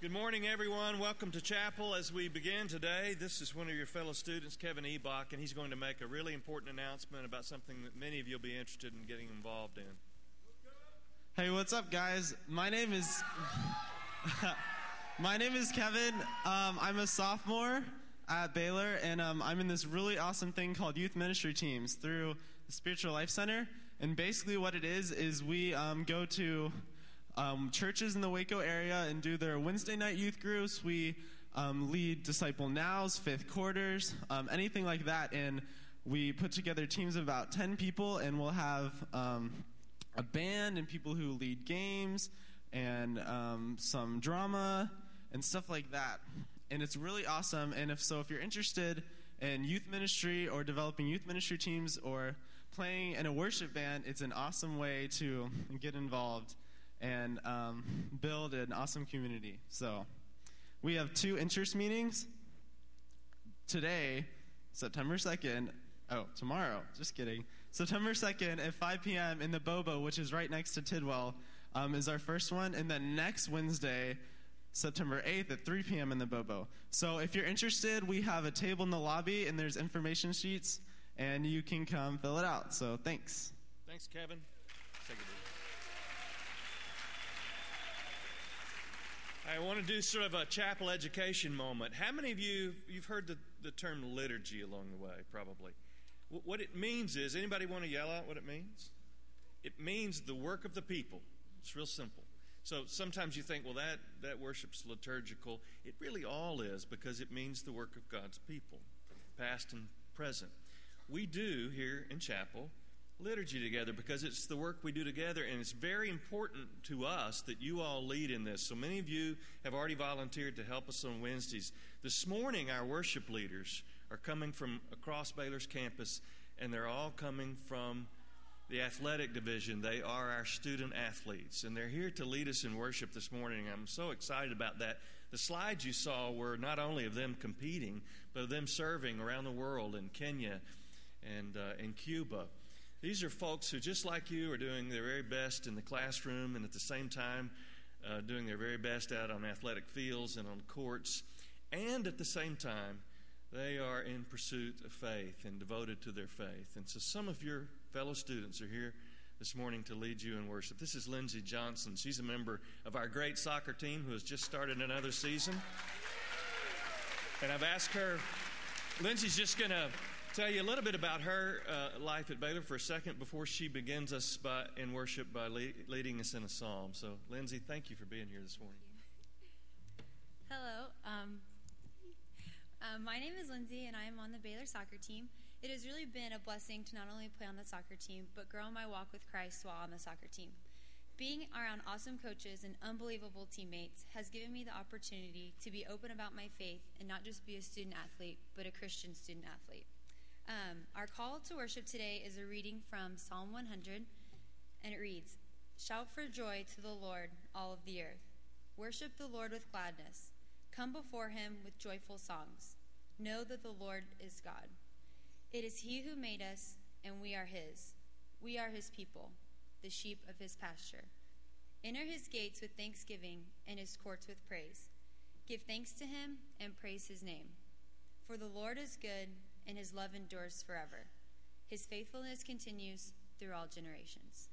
Good morning, everyone. Welcome to chapel as we begin today. This is one of your fellow students, Kevin Ebach, and he's going to make a really important announcement about something that many of you will be interested in getting involved in. Hey, what's up, guys? My name is my name is Kevin. Um, I'm a sophomore at Baylor, and um, I'm in this really awesome thing called Youth Ministry Teams through the Spiritual Life Center. And basically, what it is is we um, go to um, churches in the Waco area and do their Wednesday night youth groups. We um, lead Disciple Nows, fifth quarters, um, anything like that. And we put together teams of about 10 people, and we'll have um, a band and people who lead games and um, some drama and stuff like that. And it's really awesome. And if so, if you're interested in youth ministry or developing youth ministry teams or playing in a worship band, it's an awesome way to get involved and um, build an awesome community. So, we have two interest meetings today, September 2nd. Oh, tomorrow. Just kidding. September 2nd at 5 p.m. in the Bobo, which is right next to Tidwell, um, is our first one. And then next Wednesday, September 8th at 3 p.m. in the Bobo. So if you're interested, we have a table in the lobby and there's information sheets, and you can come fill it out. So thanks. Thanks, Kevin. I want to do sort of a chapel education moment. How many of you you've heard the, the term liturgy along the way? Probably. What it means is anybody want to yell out what it means? It means the work of the people. It's real simple. So sometimes you think, well, that, that worship's liturgical. It really all is because it means the work of God's people, past and present. We do here in chapel liturgy together because it's the work we do together, and it's very important to us that you all lead in this. So many of you have already volunteered to help us on Wednesdays. This morning, our worship leaders are coming from across Baylor's campus, and they're all coming from the athletic division. They are our student athletes, and they're here to lead us in worship this morning. I'm so excited about that. The slides you saw were not only of them competing, but of them serving around the world in Kenya and uh, in Cuba. These are folks who, just like you, are doing their very best in the classroom and at the same time uh, doing their very best out on athletic fields and on courts. And at the same time, they are in pursuit of faith and devoted to their faith. And so some of your fellow students are here this morning to lead you in worship. This is Lindsey Johnson. She's a member of our great soccer team who has just started another season. And I've asked her, Lindsey's just going to tell you a little bit about her uh, life at Baylor for a second before she begins us by, in worship by le- leading us in a psalm. So, Lindsey, thank you for being here this morning. Hello. Um, um, my name is Lindsey, and I am on the Baylor soccer team. It has really been a blessing to not only play on the soccer team, but grow my walk with Christ while on the soccer team. Being around awesome coaches and unbelievable teammates has given me the opportunity to be open about my faith and not just be a student athlete, but a Christian student athlete. Um, our call to worship today is a reading from Psalm 100, and it reads Shout for joy to the Lord, all of the earth. Worship the Lord with gladness. Come before him with joyful songs. Know that the Lord is God. It is he who made us, and we are his. We are his people, the sheep of his pasture. Enter his gates with thanksgiving and his courts with praise. Give thanks to him and praise his name. For the Lord is good and his love endures forever. His faithfulness continues through all generations.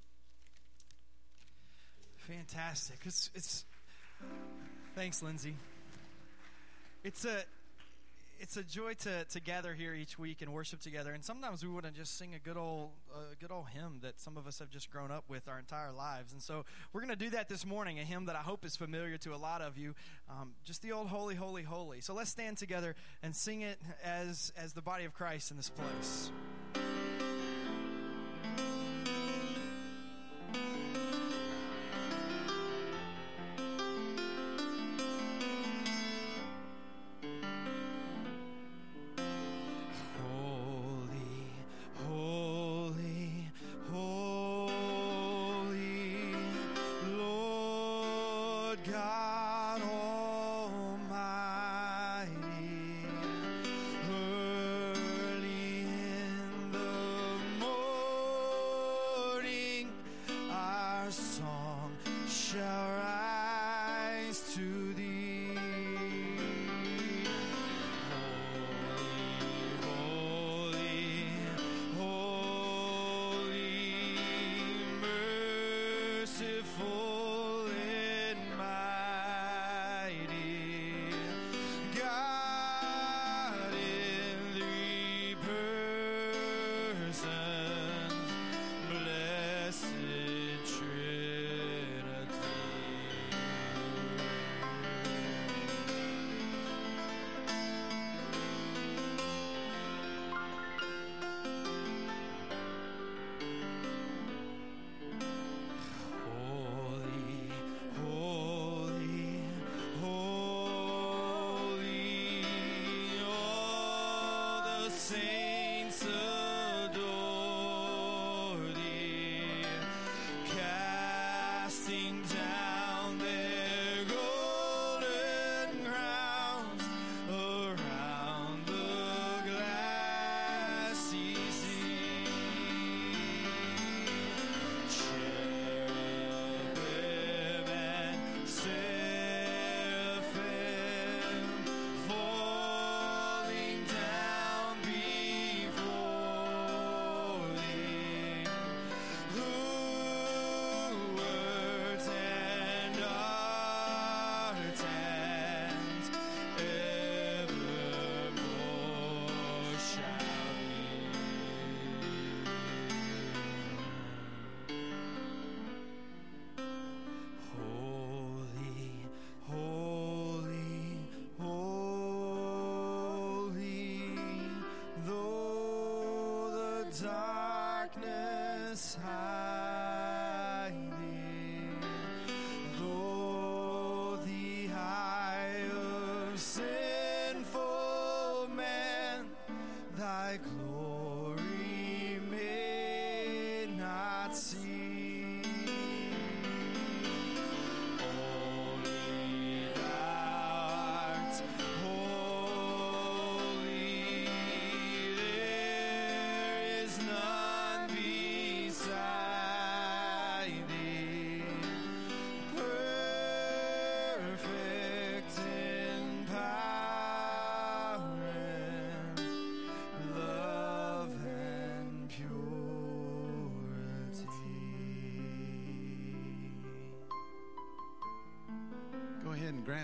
Fantastic. It's, it's thanks, Lindsey. It's a it's a joy to, to gather here each week and worship together. And sometimes we wouldn't just sing a good old uh, good old hymn that some of us have just grown up with our entire lives. And so we're going to do that this morning. A hymn that I hope is familiar to a lot of you, um, just the old "Holy, Holy, Holy." So let's stand together and sing it as as the body of Christ in this place.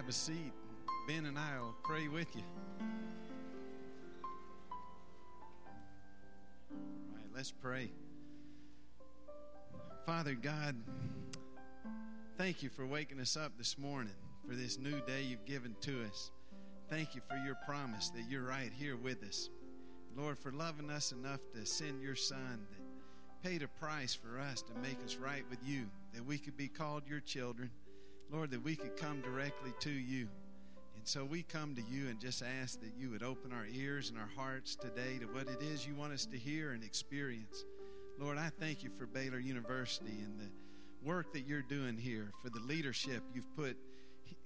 Grab a seat. Ben and I will pray with you. All right, let's pray. Father God, thank you for waking us up this morning for this new day you've given to us. Thank you for your promise that you're right here with us. Lord, for loving us enough to send your Son that paid a price for us to make us right with you, that we could be called your children. Lord, that we could come directly to you. And so we come to you and just ask that you would open our ears and our hearts today to what it is you want us to hear and experience. Lord, I thank you for Baylor University and the work that you're doing here, for the leadership you've put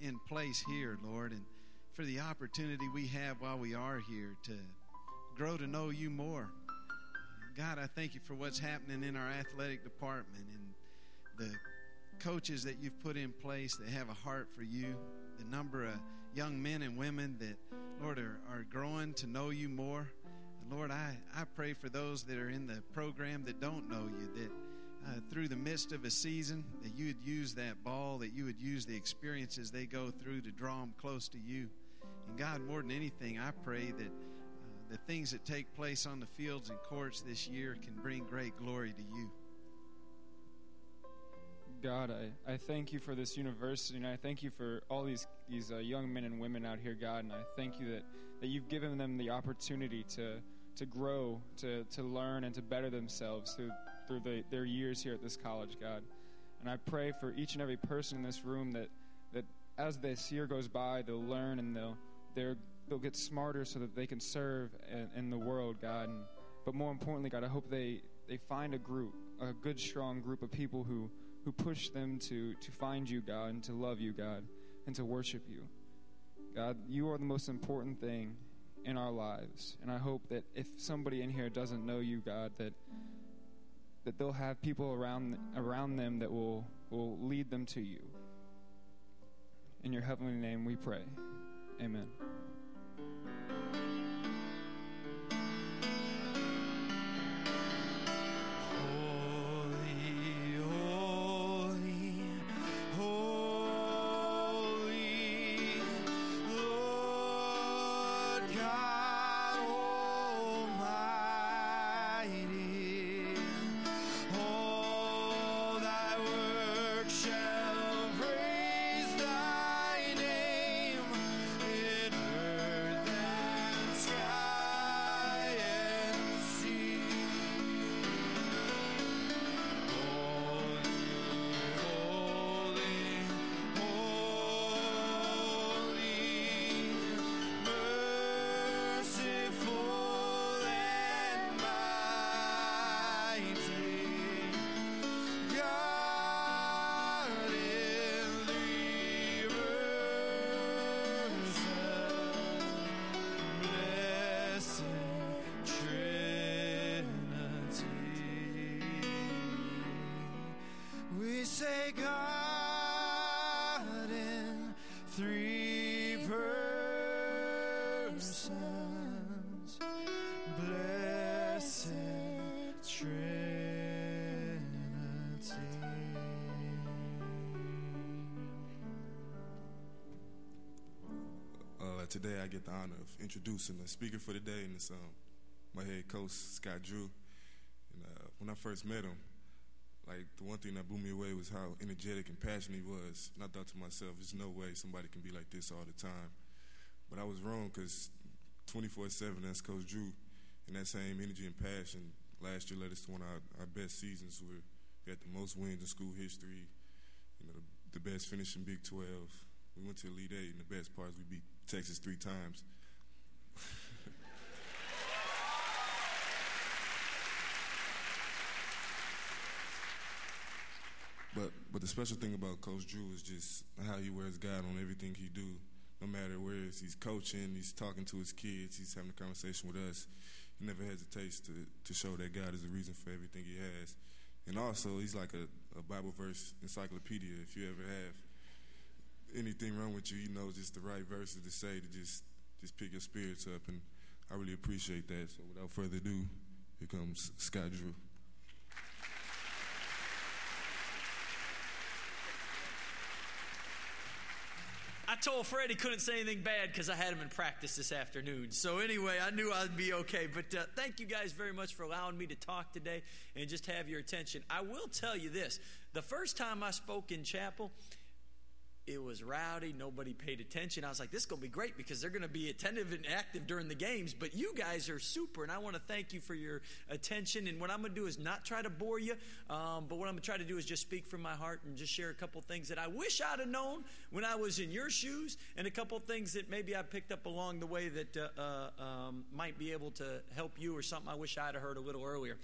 in place here, Lord, and for the opportunity we have while we are here to grow to know you more. God, I thank you for what's happening in our athletic department and the coaches that you've put in place that have a heart for you, the number of young men and women that, Lord, are, are growing to know you more. And Lord, I, I pray for those that are in the program that don't know you, that uh, through the midst of a season, that you would use that ball, that you would use the experiences they go through to draw them close to you. And God, more than anything, I pray that uh, the things that take place on the fields and courts this year can bring great glory to you. God, I, I thank you for this university, and I thank you for all these these uh, young men and women out here, God, and I thank you that, that you've given them the opportunity to to grow, to to learn, and to better themselves through through the, their years here at this college, God. And I pray for each and every person in this room that that as this year goes by, they'll learn and they'll they're, they'll get smarter so that they can serve in, in the world, God. And, but more importantly, God, I hope they they find a group, a good, strong group of people who who push them to, to find you, God, and to love you, God, and to worship you. God, you are the most important thing in our lives. And I hope that if somebody in here doesn't know you, God, that that they'll have people around around them that will, will lead them to you. In your heavenly name we pray. Amen. Today, I get the honor of introducing the speaker for the day, and it's um, my head coach, Scott Drew. And uh, when I first met him, like the one thing that blew me away was how energetic and passionate he was. And I thought to myself, there's no way somebody can be like this all the time. But I was wrong because 24 7, that's Coach Drew. And that same energy and passion last year led us to one of our, our best seasons. Where we had the most wins in school history. You know, the, the best finish in Big 12. We went to Elite Eight, and the best part is we beat Texas three times. But but the special thing about Coach Drew is just how he wears God on everything he do. No matter where he's coaching, he's talking to his kids, he's having a conversation with us. He never hesitates to to show that God is the reason for everything he has. And also, he's like a, a Bible verse encyclopedia. If you ever have anything wrong with you, you know just the right verses to say to just just pick your spirits up. And I really appreciate that. So without further ado, here comes Scott Drew. I told Fred he couldn't say anything bad because I had him in practice this afternoon. So, anyway, I knew I'd be okay. But uh, thank you guys very much for allowing me to talk today and just have your attention. I will tell you this the first time I spoke in chapel, it was rowdy. Nobody paid attention. I was like, this is going to be great because they're going to be attentive and active during the games. But you guys are super, and I want to thank you for your attention. And what I'm going to do is not try to bore you, um, but what I'm going to try to do is just speak from my heart and just share a couple things that I wish I'd have known when I was in your shoes, and a couple things that maybe I picked up along the way that uh, uh, um, might be able to help you or something I wish I'd have heard a little earlier.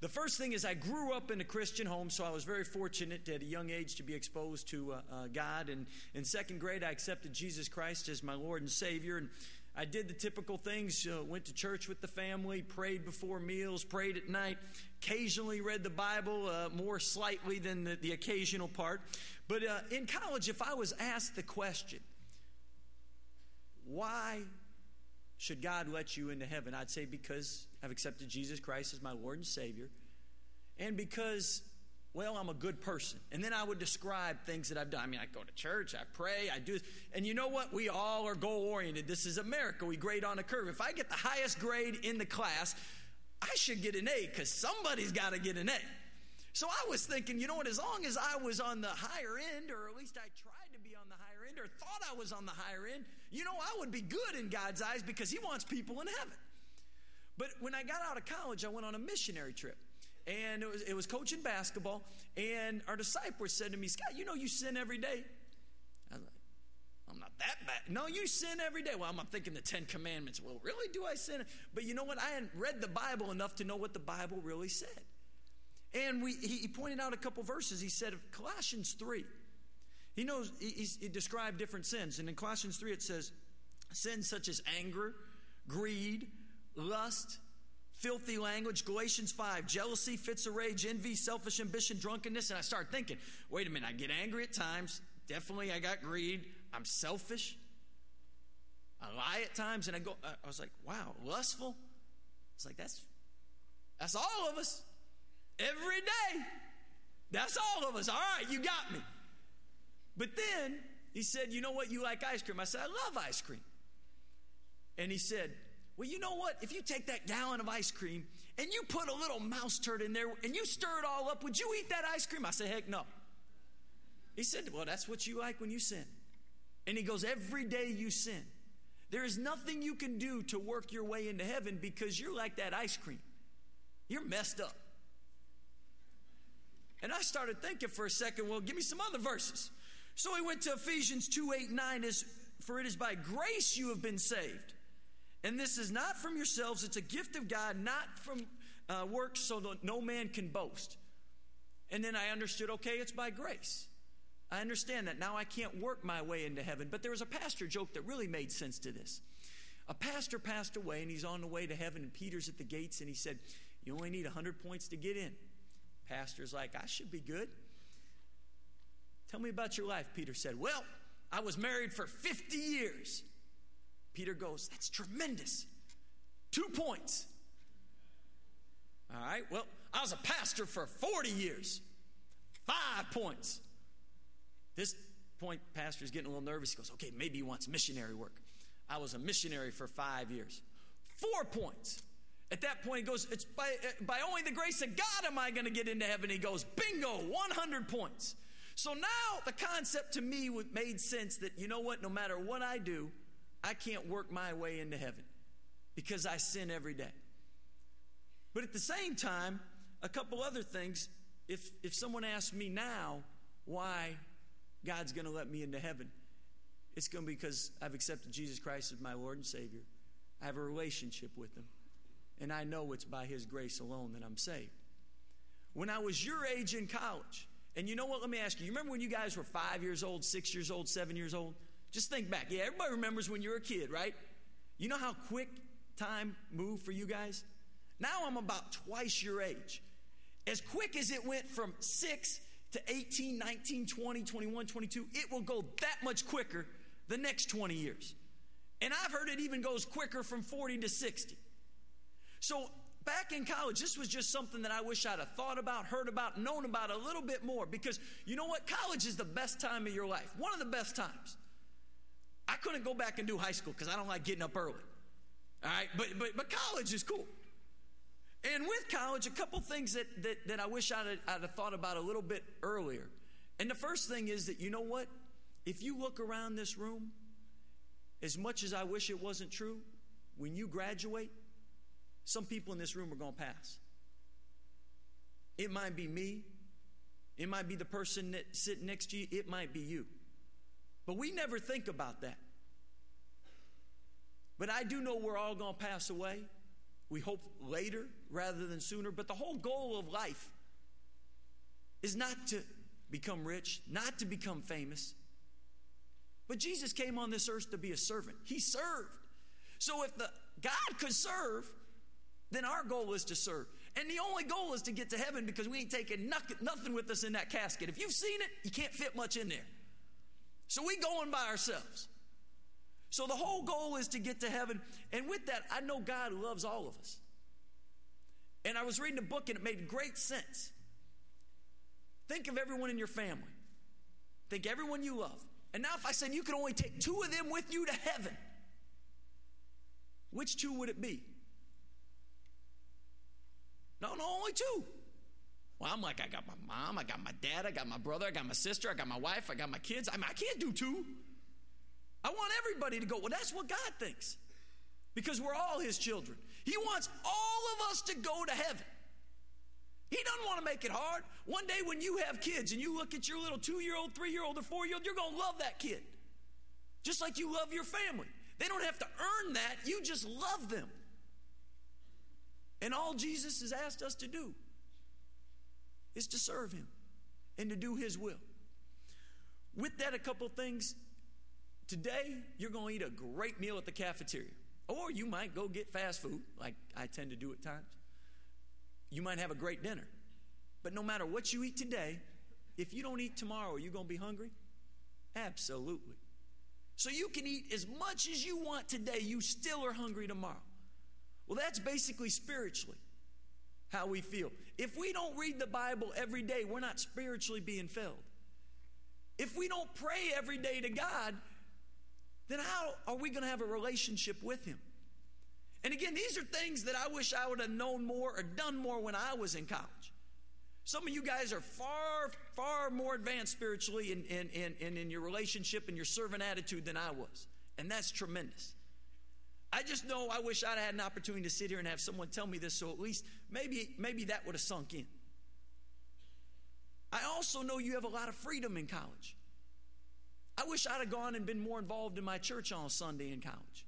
The first thing is, I grew up in a Christian home, so I was very fortunate at a young age to be exposed to uh, uh, God. And in second grade, I accepted Jesus Christ as my Lord and Savior. And I did the typical things uh, went to church with the family, prayed before meals, prayed at night, occasionally read the Bible, uh, more slightly than the, the occasional part. But uh, in college, if I was asked the question, why should God let you into heaven? I'd say because I've accepted Jesus Christ as my Lord and Savior, and because, well, I'm a good person. And then I would describe things that I've done. I mean, I go to church, I pray, I do. And you know what? We all are goal oriented. This is America. We grade on a curve. If I get the highest grade in the class, I should get an A because somebody's got to get an A. So I was thinking, you know what? As long as I was on the higher end, or at least I tried to be on the higher end, or thought I was on the higher end, you know, I would be good in God's eyes because He wants people in heaven. But when I got out of college, I went on a missionary trip. And it was, it was coaching basketball. And our disciple said to me, Scott, you know you sin every day. I was like, I'm not that bad. No, you sin every day. Well, I'm thinking the Ten Commandments. Well, really, do I sin? But you know what? I hadn't read the Bible enough to know what the Bible really said. And we, he, he pointed out a couple verses. He said, Colossians 3. He knows, he, described different sins. And in Colossians 3, it says, sins such as anger, greed, lust, filthy language. Galatians 5, jealousy, fits of rage, envy, selfish ambition, drunkenness. And I start thinking, wait a minute, I get angry at times. Definitely, I got greed. I'm selfish. I lie at times. And I go, I was like, wow, lustful? It's like, that's, that's all of us. Every day. That's all of us. All right, you got me. But then he said, You know what? You like ice cream. I said, I love ice cream. And he said, Well, you know what? If you take that gallon of ice cream and you put a little mouse turd in there and you stir it all up, would you eat that ice cream? I said, Heck no. He said, Well, that's what you like when you sin. And he goes, Every day you sin. There is nothing you can do to work your way into heaven because you're like that ice cream. You're messed up. And I started thinking for a second, well, give me some other verses. So he went to Ephesians 2 8 9 is for it is by grace you have been saved. And this is not from yourselves, it's a gift of God, not from uh, works, so that no man can boast. And then I understood, okay, it's by grace. I understand that. Now I can't work my way into heaven. But there was a pastor joke that really made sense to this. A pastor passed away and he's on the way to heaven, and Peter's at the gates, and he said, You only need 100 points to get in. Pastor's like, I should be good. Tell me about your life, Peter said. Well, I was married for 50 years. Peter goes, That's tremendous. Two points. All right, well, I was a pastor for 40 years. Five points. This point, the pastor's getting a little nervous. He goes, Okay, maybe he wants missionary work. I was a missionary for five years. Four points. At that point, he goes, It's by, by only the grace of God am I going to get into heaven. He goes, Bingo, 100 points. So now the concept to me made sense that, you know what, no matter what I do, I can't work my way into heaven because I sin every day. But at the same time, a couple other things. If, if someone asks me now why God's going to let me into heaven, it's going to be because I've accepted Jesus Christ as my Lord and Savior. I have a relationship with Him. And I know it's by His grace alone that I'm saved. When I was your age in college, and you know what? Let me ask you. You remember when you guys were five years old, six years old, seven years old? Just think back. Yeah, everybody remembers when you were a kid, right? You know how quick time moved for you guys? Now I'm about twice your age. As quick as it went from 6 to 18, 19, 20, 21, 22, it will go that much quicker the next 20 years. And I've heard it even goes quicker from 40 to 60. So back in college, this was just something that I wish I'd have thought about, heard about, known about a little bit more. Because you know what? College is the best time of your life, one of the best times. I couldn't go back and do high school because I don't like getting up early. All right, but, but, but college is cool. And with college, a couple things that, that, that I wish I'd, I'd have thought about a little bit earlier. And the first thing is that, you know what? If you look around this room, as much as I wish it wasn't true, when you graduate, some people in this room are going to pass. It might be me. It might be the person that sitting next to you. It might be you. But we never think about that. But I do know we're all going to pass away. We hope later rather than sooner. But the whole goal of life is not to become rich, not to become famous. But Jesus came on this earth to be a servant. He served. So if the God could serve, then our goal is to serve. And the only goal is to get to heaven because we ain't taking nothing with us in that casket. If you've seen it, you can't fit much in there. So we going by ourselves. So the whole goal is to get to heaven. And with that, I know God loves all of us. And I was reading a book and it made great sense. Think of everyone in your family. Think everyone you love. And now if I said you could only take two of them with you to heaven, which two would it be? No, no, only two. Well, I'm like, I got my mom, I got my dad, I got my brother, I got my sister, I got my wife, I got my kids. I, mean, I can't do two. I want everybody to go. Well, that's what God thinks because we're all His children. He wants all of us to go to heaven. He doesn't want to make it hard. One day when you have kids and you look at your little two year old, three year old, or four year old, you're going to love that kid. Just like you love your family. They don't have to earn that, you just love them. And all Jesus has asked us to do is to serve Him and to do His will. With that, a couple things Today, you're going to eat a great meal at the cafeteria. Or you might go get fast food, like I tend to do at times. You might have a great dinner. But no matter what you eat today, if you don't eat tomorrow, are you going to be hungry? Absolutely. So you can eat as much as you want today, you still are hungry tomorrow. Well, that's basically spiritually how we feel. If we don't read the Bible every day, we're not spiritually being filled. If we don't pray every day to God, then how are we going to have a relationship with Him? And again, these are things that I wish I would have known more or done more when I was in college. Some of you guys are far, far more advanced spiritually and in, in, in, in, your relationship and your servant attitude than I was. And that's tremendous. I just know I wish I'd had an opportunity to sit here and have someone tell me this, so at least maybe, maybe that would have sunk in. I also know you have a lot of freedom in college. I wish I'd have gone and been more involved in my church on Sunday in college.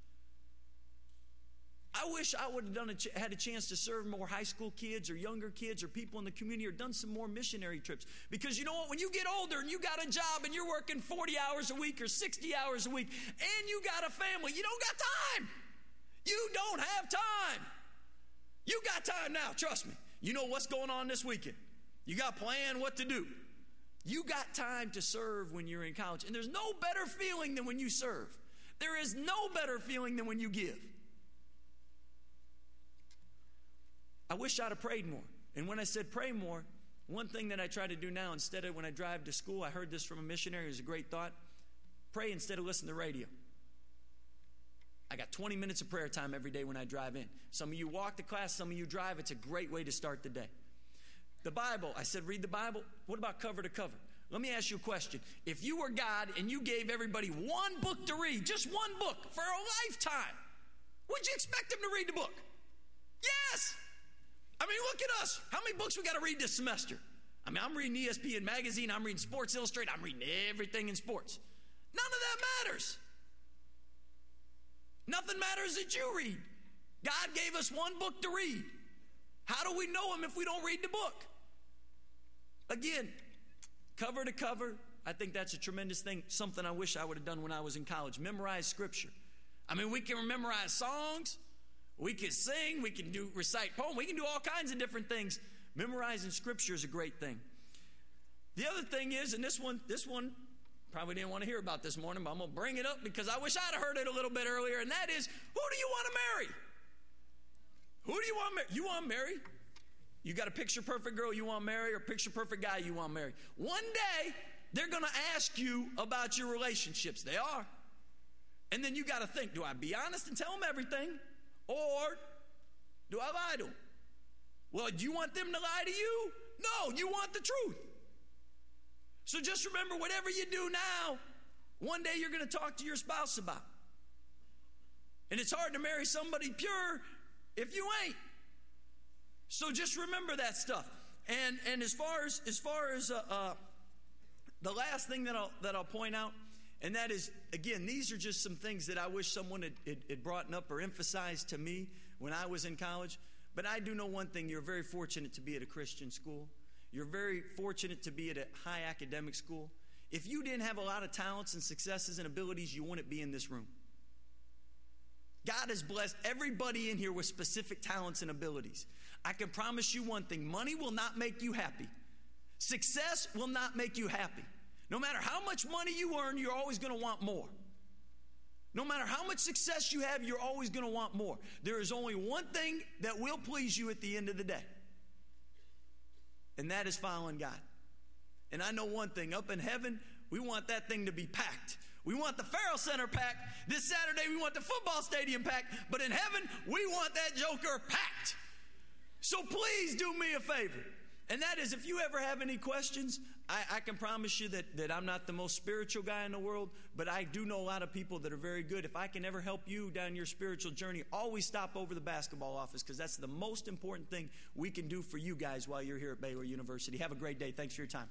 I wish I would have done a ch- had a chance to serve more high school kids or younger kids or people in the community or done some more missionary trips. Because you know what? When you get older and you got a job and you're working 40 hours a week or 60 hours a week and you got a family, you don't got time. You don't have time. You got time now, trust me. You know what's going on this weekend. You got plan what to do. You got time to serve when you're in college. And there's no better feeling than when you serve. There is no better feeling than when you give. I wish I'd have prayed more. And when I said pray more, one thing that I try to do now, instead of when I drive to school, I heard this from a missionary, it was a great thought. Pray instead of listen to radio. I got 20 minutes of prayer time every day when I drive in. Some of you walk to class, some of you drive. It's a great way to start the day. The Bible, I said, read the Bible. What about cover to cover? Let me ask you a question. If you were God and you gave everybody one book to read, just one book for a lifetime, would you expect them to read the book? Yes. I mean, look at us. How many books we got to read this semester? I mean, I'm reading ESPN magazine, I'm reading Sports Illustrated, I'm reading everything in sports. None of that matters. Nothing matters that you read. God gave us one book to read. How do we know Him if we don't read the book? Again, cover to cover, I think that's a tremendous thing. Something I wish I would have done when I was in college. Memorize Scripture. I mean, we can memorize songs, we can sing, we can do recite poems, we can do all kinds of different things. Memorizing Scripture is a great thing. The other thing is, and this one, this one probably didn't want to hear about this morning, but I'm going to bring it up because I wish I'd heard it a little bit earlier, and that is, who do you want to marry? Who do you want to marry? You want to marry? You got a picture perfect girl you want to marry or picture perfect guy you want to marry. One day, they're going to ask you about your relationships. They are. And then you got to think do I be honest and tell them everything? Or do I lie to them? Well, do you want them to lie to you? No, you want the truth. So just remember whatever you do now, one day you're going to talk to your spouse about. And it's hard to marry somebody pure if you ain't. So just remember that stuff. And and as far as as far as uh, uh, the last thing that I'll that I'll point out, and that is again, these are just some things that I wish someone had, had, had brought up or emphasized to me when I was in college. But I do know one thing: you're very fortunate to be at a Christian school. You're very fortunate to be at a high academic school. If you didn't have a lot of talents and successes and abilities, you wouldn't be in this room. God has blessed everybody in here with specific talents and abilities. I can promise you one thing money will not make you happy, success will not make you happy. No matter how much money you earn, you're always going to want more. No matter how much success you have, you're always going to want more. There is only one thing that will please you at the end of the day, and that is following God. And I know one thing up in heaven, we want that thing to be packed. We want the Ferrell Center packed. This Saturday, we want the football stadium packed. But in heaven, we want that joker packed. So please do me a favor. And that is, if you ever have any questions, I, I, can promise you that, that I'm not the most spiritual guy in the world, but I do know a lot of people that are very good. If I can ever help you down your spiritual journey, always stop over the basketball office because that's the most important thing we can do for you guys while you're here at Baylor University. Have a great day. Thanks for your time.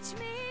teach me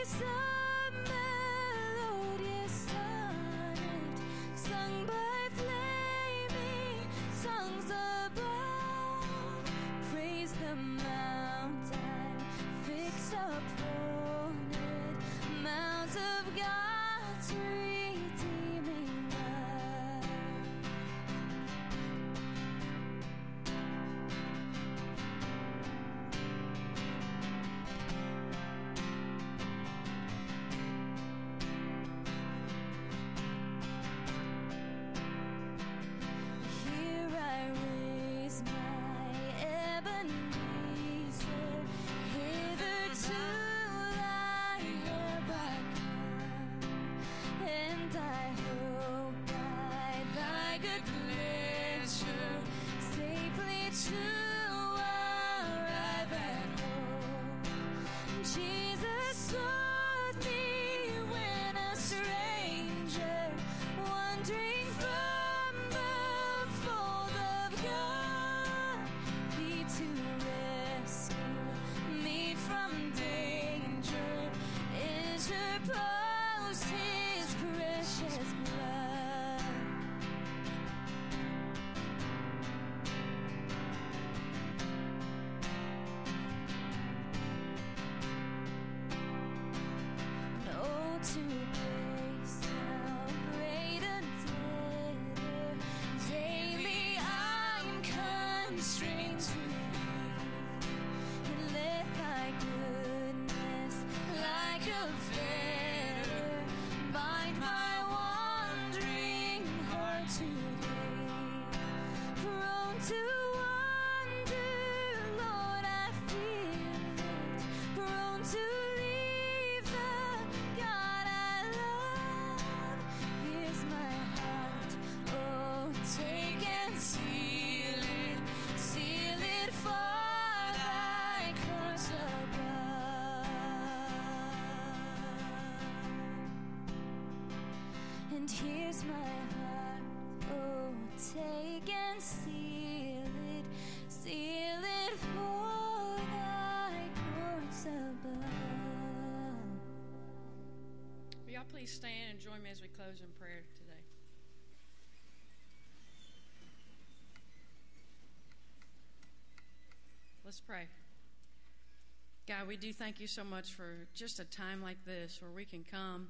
as we close in prayer today? Let's pray. God, we do thank you so much for just a time like this where we can come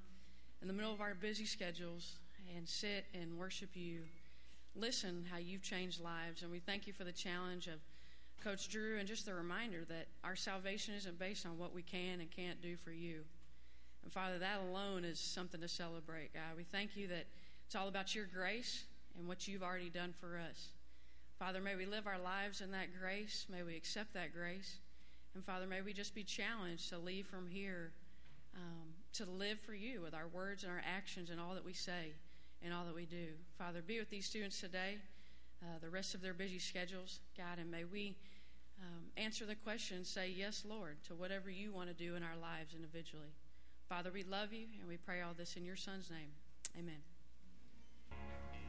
in the middle of our busy schedules and sit and worship you, listen how you've changed lives. And we thank you for the challenge of Coach Drew and just the reminder that our salvation isn't based on what we can and can't do for you. And Father, that alone is something to celebrate, God. We thank you that it's all about your grace and what you've already done for us. Father, may we live our lives in that grace. May we accept that grace. And Father, may we just be challenged to leave from here um, to live for you with our words and our actions and all that we say and all that we do. Father, be with these students today, uh, the rest of their busy schedules, God, and may we um, answer the question, say, Yes, Lord, to whatever you want to do in our lives individually. Father, we love you and we pray all this in your Son's name. Amen.